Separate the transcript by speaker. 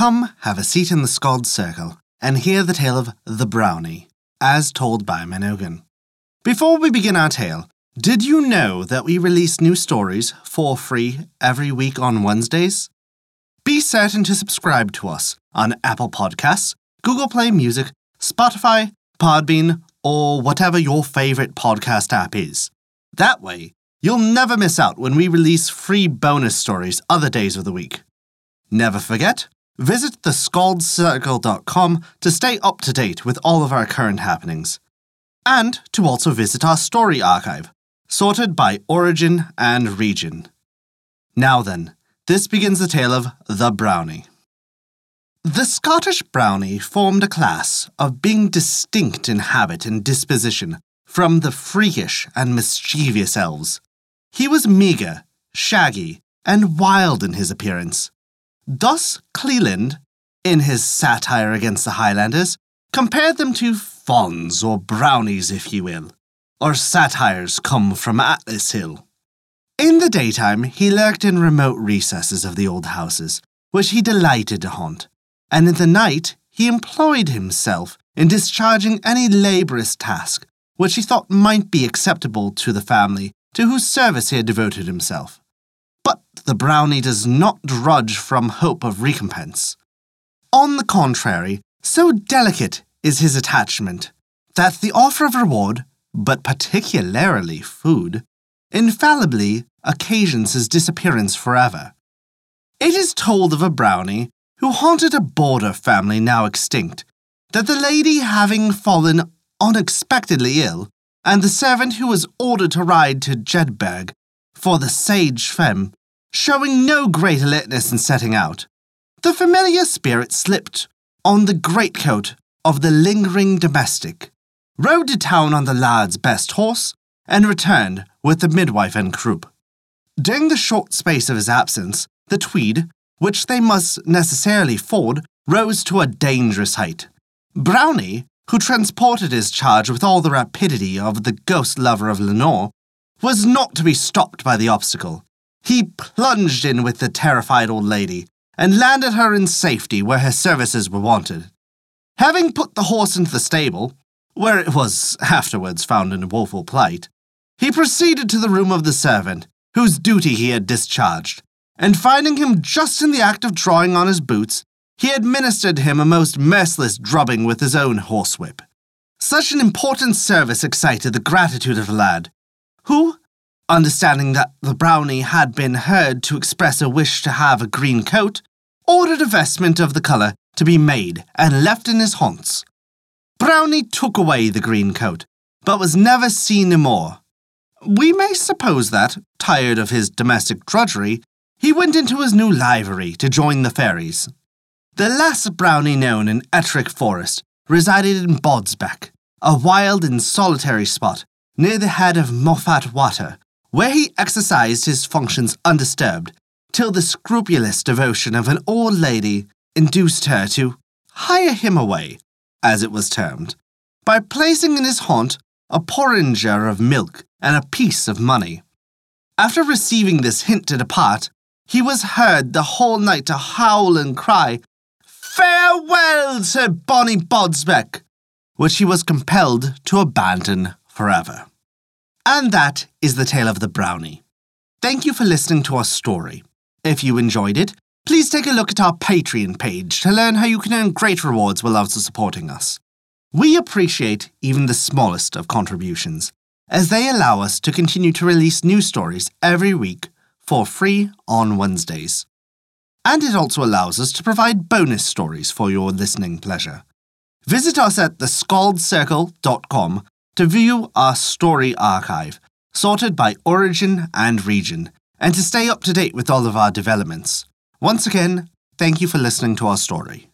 Speaker 1: Come, have a seat in the Skald's Circle and hear the tale of the Brownie, as told by Mynogan. Before we begin our tale, did you know that we release new stories for free every week on Wednesdays? Be certain to subscribe to us on Apple Podcasts, Google Play Music, Spotify, Podbean, or whatever your favorite podcast app is. That way, you'll never miss out when we release free bonus stories other days of the week. Never forget, visit theskaldscircle.com to stay up to date with all of our current happenings. And to also visit our story archive, sorted by origin and region. Now then, this begins the tale of the Brownie. The Scottish Brownie formed a class of being distinct in habit and disposition from the freakish and mischievous elves. He was meagre, shaggy, and wild in his appearance. Thus, Cleland, in his satire against the Highlanders, compared them to fauns or brownies, if you will, or satyrs come from Atlas Hill. In the daytime, he lurked in remote recesses of the old houses, which he delighted to haunt, and in the night he employed himself in discharging any laborious task which he thought might be acceptable to the family to whose service he had devoted himself. The brownie does not drudge from hope of recompense. On the contrary, so delicate is his attachment that the offer of reward, but particularly food, infallibly occasions his disappearance forever. It is told of a brownie who haunted a border family now extinct that the lady having fallen unexpectedly ill, and the servant who was ordered to ride to Jedburgh for the sage femme, showing no great alertness in setting out, the familiar spirit slipped on the greatcoat of the lingering domestic, rode to town on the lad's best horse, and returned with the midwife en croupe. During the short space of his absence, the Tweed, which they must necessarily ford, rose to a dangerous height. Brownie, who transported his charge with all the rapidity of the ghost lover of Lenore, was not to be stopped by the obstacle. He plunged in with the terrified old lady and landed her in safety where her services were wanted. Having put the horse into the stable, where it was afterwards found in a woeful plight, he proceeded to the room of the servant, whose duty he had discharged, and finding him just in the act of drawing on his boots, he administered him a most merciless drubbing with his own horsewhip. Such an important service excited the gratitude of the lad, who, understanding that the brownie had been heard to express a wish to have a green coat, ordered a vestment of the colour to be made and left in his haunts. Brownie took away the green coat, but was never seen more. We may suppose that, tired of his domestic drudgery, he went into his new livery to join the fairies. The last brownie known in Ettrick Forest resided in Bodsbeck, a wild and solitary spot near the head of Moffat Water, where he exercised his functions undisturbed till the scrupulous devotion of an old lady induced her to hire him away, as it was termed, by placing in his haunt a porringer of milk and a piece of money. After receiving this hint to depart, he was heard the whole night to howl and cry, Farewell, Sir Bonnie Bodsbeck, which he was compelled to abandon forever. And that is the tale of the brownie. Thank you for listening to our story. If you enjoyed it, please take a look at our Patreon page to learn how you can earn great rewards while also supporting us. We appreciate even the smallest of contributions, as they allow us to continue to release new stories every week for free on Wednesdays and it also allows us to provide bonus stories for your listening pleasure. Visit us at theskaldscircle.com to view our story archive, sorted by origin and region, and to stay up to date with all of our developments. Once again, thank you for listening to our story.